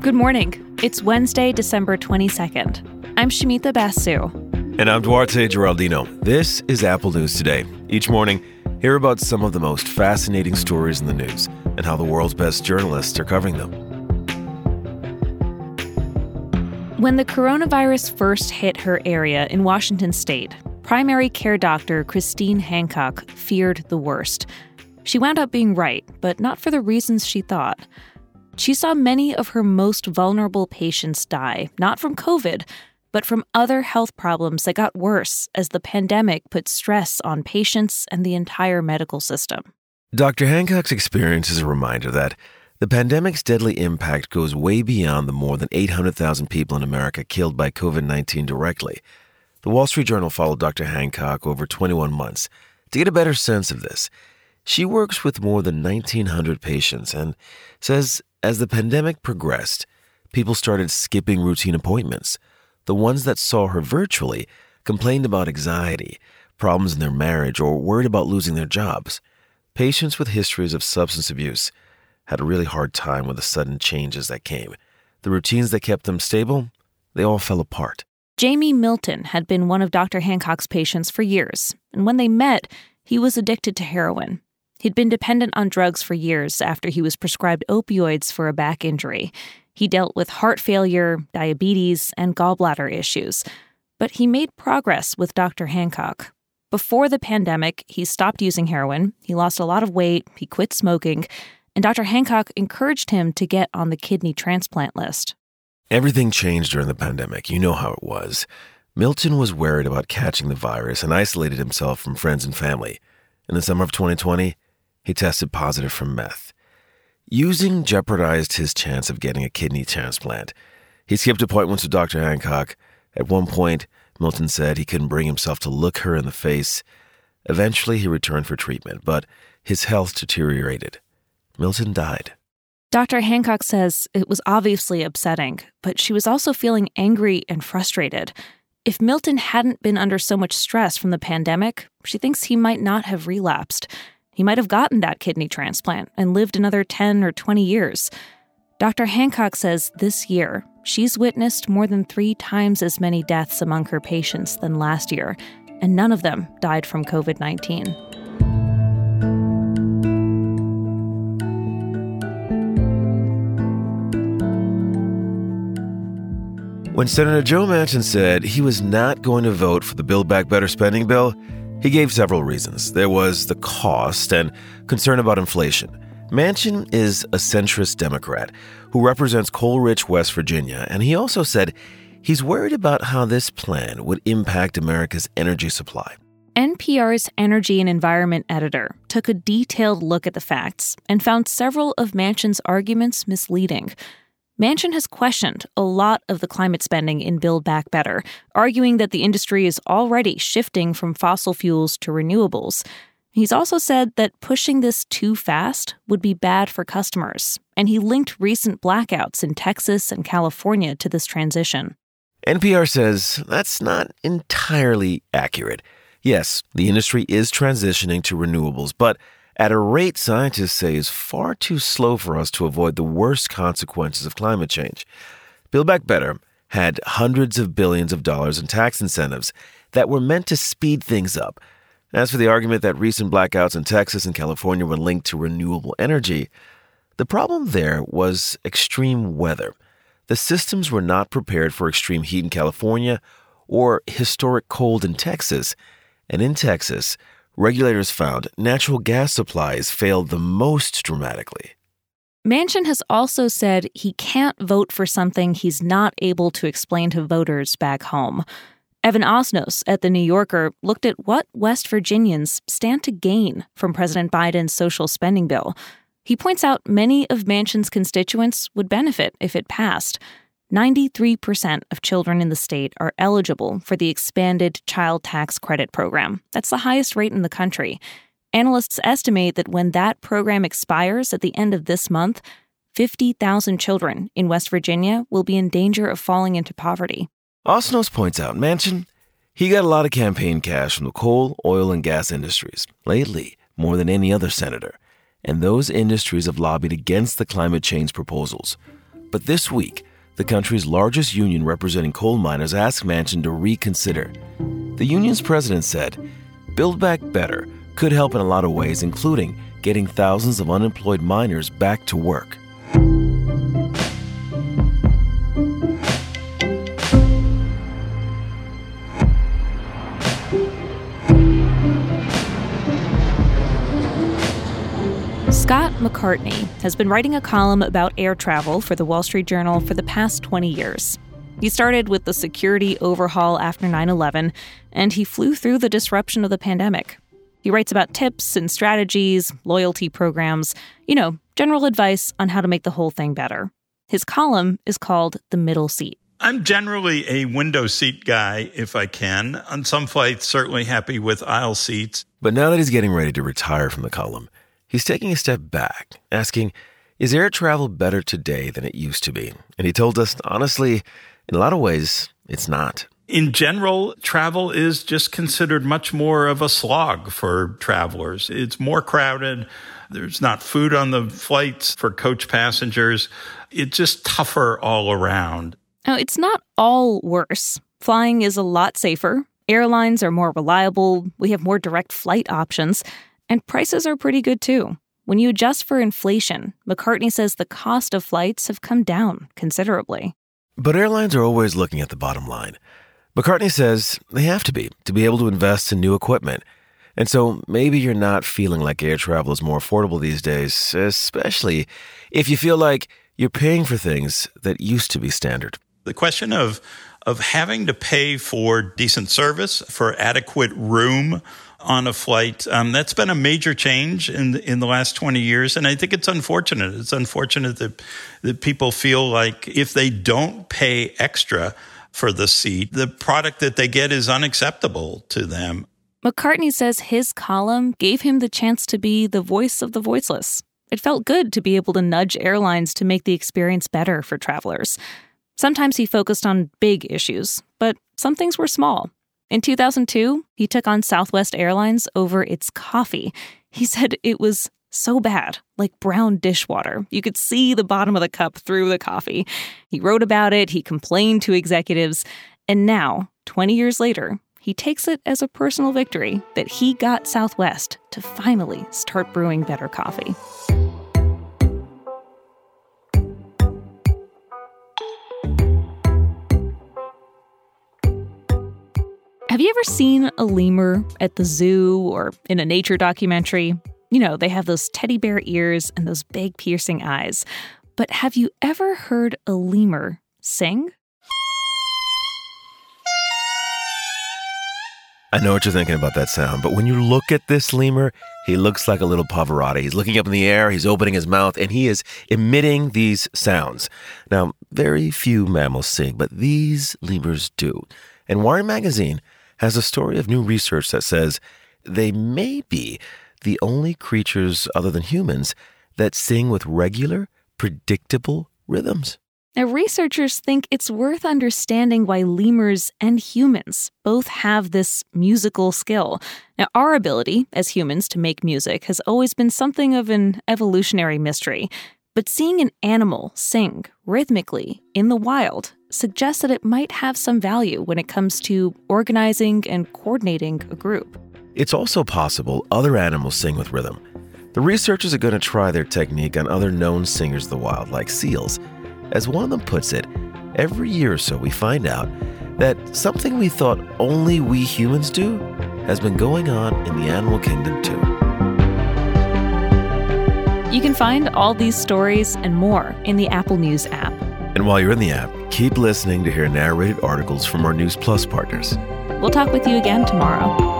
Good morning. It's Wednesday, December 22nd. I'm Shamita Basu. And I'm Duarte Geraldino. This is Apple News Today. Each morning, hear about some of the most fascinating stories in the news and how the world's best journalists are covering them. When the coronavirus first hit her area in Washington state, primary care doctor Christine Hancock feared the worst. She wound up being right, but not for the reasons she thought. She saw many of her most vulnerable patients die, not from COVID, but from other health problems that got worse as the pandemic put stress on patients and the entire medical system. Dr. Hancock's experience is a reminder that the pandemic's deadly impact goes way beyond the more than 800,000 people in America killed by COVID 19 directly. The Wall Street Journal followed Dr. Hancock over 21 months to get a better sense of this. She works with more than 1,900 patients and says as the pandemic progressed, people started skipping routine appointments. The ones that saw her virtually complained about anxiety, problems in their marriage, or worried about losing their jobs. Patients with histories of substance abuse had a really hard time with the sudden changes that came. The routines that kept them stable, they all fell apart. Jamie Milton had been one of Dr. Hancock's patients for years, and when they met, he was addicted to heroin. He'd been dependent on drugs for years after he was prescribed opioids for a back injury. He dealt with heart failure, diabetes, and gallbladder issues. But he made progress with Dr. Hancock. Before the pandemic, he stopped using heroin, he lost a lot of weight, he quit smoking, and Dr. Hancock encouraged him to get on the kidney transplant list. Everything changed during the pandemic. You know how it was. Milton was worried about catching the virus and isolated himself from friends and family. In the summer of 2020, he tested positive for meth. Using jeopardized his chance of getting a kidney transplant. He skipped appointments with Dr. Hancock. At one point, Milton said he couldn't bring himself to look her in the face. Eventually, he returned for treatment, but his health deteriorated. Milton died. Dr. Hancock says it was obviously upsetting, but she was also feeling angry and frustrated. If Milton hadn't been under so much stress from the pandemic, she thinks he might not have relapsed. He might have gotten that kidney transplant and lived another 10 or 20 years. Dr. Hancock says this year, she's witnessed more than three times as many deaths among her patients than last year, and none of them died from COVID 19. When Senator Joe Manchin said he was not going to vote for the Build Back Better spending bill, he gave several reasons. There was the cost and concern about inflation. Manchin is a centrist Democrat who represents coal rich West Virginia, and he also said he's worried about how this plan would impact America's energy supply. NPR's Energy and Environment editor took a detailed look at the facts and found several of Manchin's arguments misleading. Manchin has questioned a lot of the climate spending in Build Back Better, arguing that the industry is already shifting from fossil fuels to renewables. He's also said that pushing this too fast would be bad for customers, and he linked recent blackouts in Texas and California to this transition. NPR says that's not entirely accurate. Yes, the industry is transitioning to renewables, but at a rate scientists say is far too slow for us to avoid the worst consequences of climate change. Build Back Better had hundreds of billions of dollars in tax incentives that were meant to speed things up. As for the argument that recent blackouts in Texas and California were linked to renewable energy, the problem there was extreme weather. The systems were not prepared for extreme heat in California or historic cold in Texas. And in Texas, regulators found natural gas supplies failed the most dramatically. Manchin has also said he can't vote for something he's not able to explain to voters back home. Evan Osnos at The New Yorker looked at what West Virginians stand to gain from President Biden's social spending bill. He points out many of Manchin's constituents would benefit if it passed. 93% of children in the state are eligible for the expanded child tax credit program. That's the highest rate in the country. Analysts estimate that when that program expires at the end of this month, 50,000 children in West Virginia will be in danger of falling into poverty. Osnos points out Manchin, he got a lot of campaign cash from the coal, oil, and gas industries, lately, more than any other senator. and those industries have lobbied against the climate change proposals. But this week, the country's largest union representing coal miners asked Manchin to reconsider. The union's president said, Build Back Better could help in a lot of ways, including getting thousands of unemployed miners back to work. Scott McCartney has been writing a column about air travel for the Wall Street Journal for the past 20 years. He started with the security overhaul after 9 11, and he flew through the disruption of the pandemic. He writes about tips and strategies, loyalty programs, you know, general advice on how to make the whole thing better. His column is called The Middle Seat. I'm generally a window seat guy if I can. On some flights, certainly happy with aisle seats. But now that he's getting ready to retire from the column, He's taking a step back, asking, Is air travel better today than it used to be? And he told us, honestly, in a lot of ways, it's not. In general, travel is just considered much more of a slog for travelers. It's more crowded. There's not food on the flights for coach passengers. It's just tougher all around. Now, it's not all worse. Flying is a lot safer. Airlines are more reliable. We have more direct flight options. And prices are pretty good too. When you adjust for inflation, McCartney says the cost of flights have come down considerably. But airlines are always looking at the bottom line. McCartney says they have to be to be able to invest in new equipment. And so maybe you're not feeling like air travel is more affordable these days, especially if you feel like you're paying for things that used to be standard. The question of of having to pay for decent service, for adequate room, on a flight. Um, that's been a major change in the, in the last 20 years, and I think it's unfortunate. It's unfortunate that that people feel like if they don't pay extra for the seat, the product that they get is unacceptable to them. McCartney says his column gave him the chance to be the voice of the voiceless. It felt good to be able to nudge airlines to make the experience better for travelers. Sometimes he focused on big issues, but some things were small. In 2002, he took on Southwest Airlines over its coffee. He said it was so bad, like brown dishwater. You could see the bottom of the cup through the coffee. He wrote about it, he complained to executives, and now, 20 years later, he takes it as a personal victory that he got Southwest to finally start brewing better coffee. Have you ever seen a lemur at the zoo or in a nature documentary? You know, they have those teddy bear ears and those big piercing eyes. But have you ever heard a lemur sing? I know what you're thinking about that sound, but when you look at this lemur, he looks like a little Pavarotti. He's looking up in the air, he's opening his mouth, and he is emitting these sounds. Now, very few mammals sing, but these lemurs do. And Wired Magazine has a story of new research that says they may be the only creatures other than humans that sing with regular, predictable rhythms. Now, researchers think it's worth understanding why lemurs and humans both have this musical skill. Now, our ability as humans to make music has always been something of an evolutionary mystery, but seeing an animal sing rhythmically in the wild suggests that it might have some value when it comes to organizing and coordinating a group. It's also possible other animals sing with rhythm. The researchers are going to try their technique on other known singers of the wild, like seals. As one of them puts it, every year or so we find out that something we thought only we humans do has been going on in the animal kingdom too. You can find all these stories and more in the Apple News app. And while you're in the app, keep listening to hear narrated articles from our News Plus partners. We'll talk with you again tomorrow.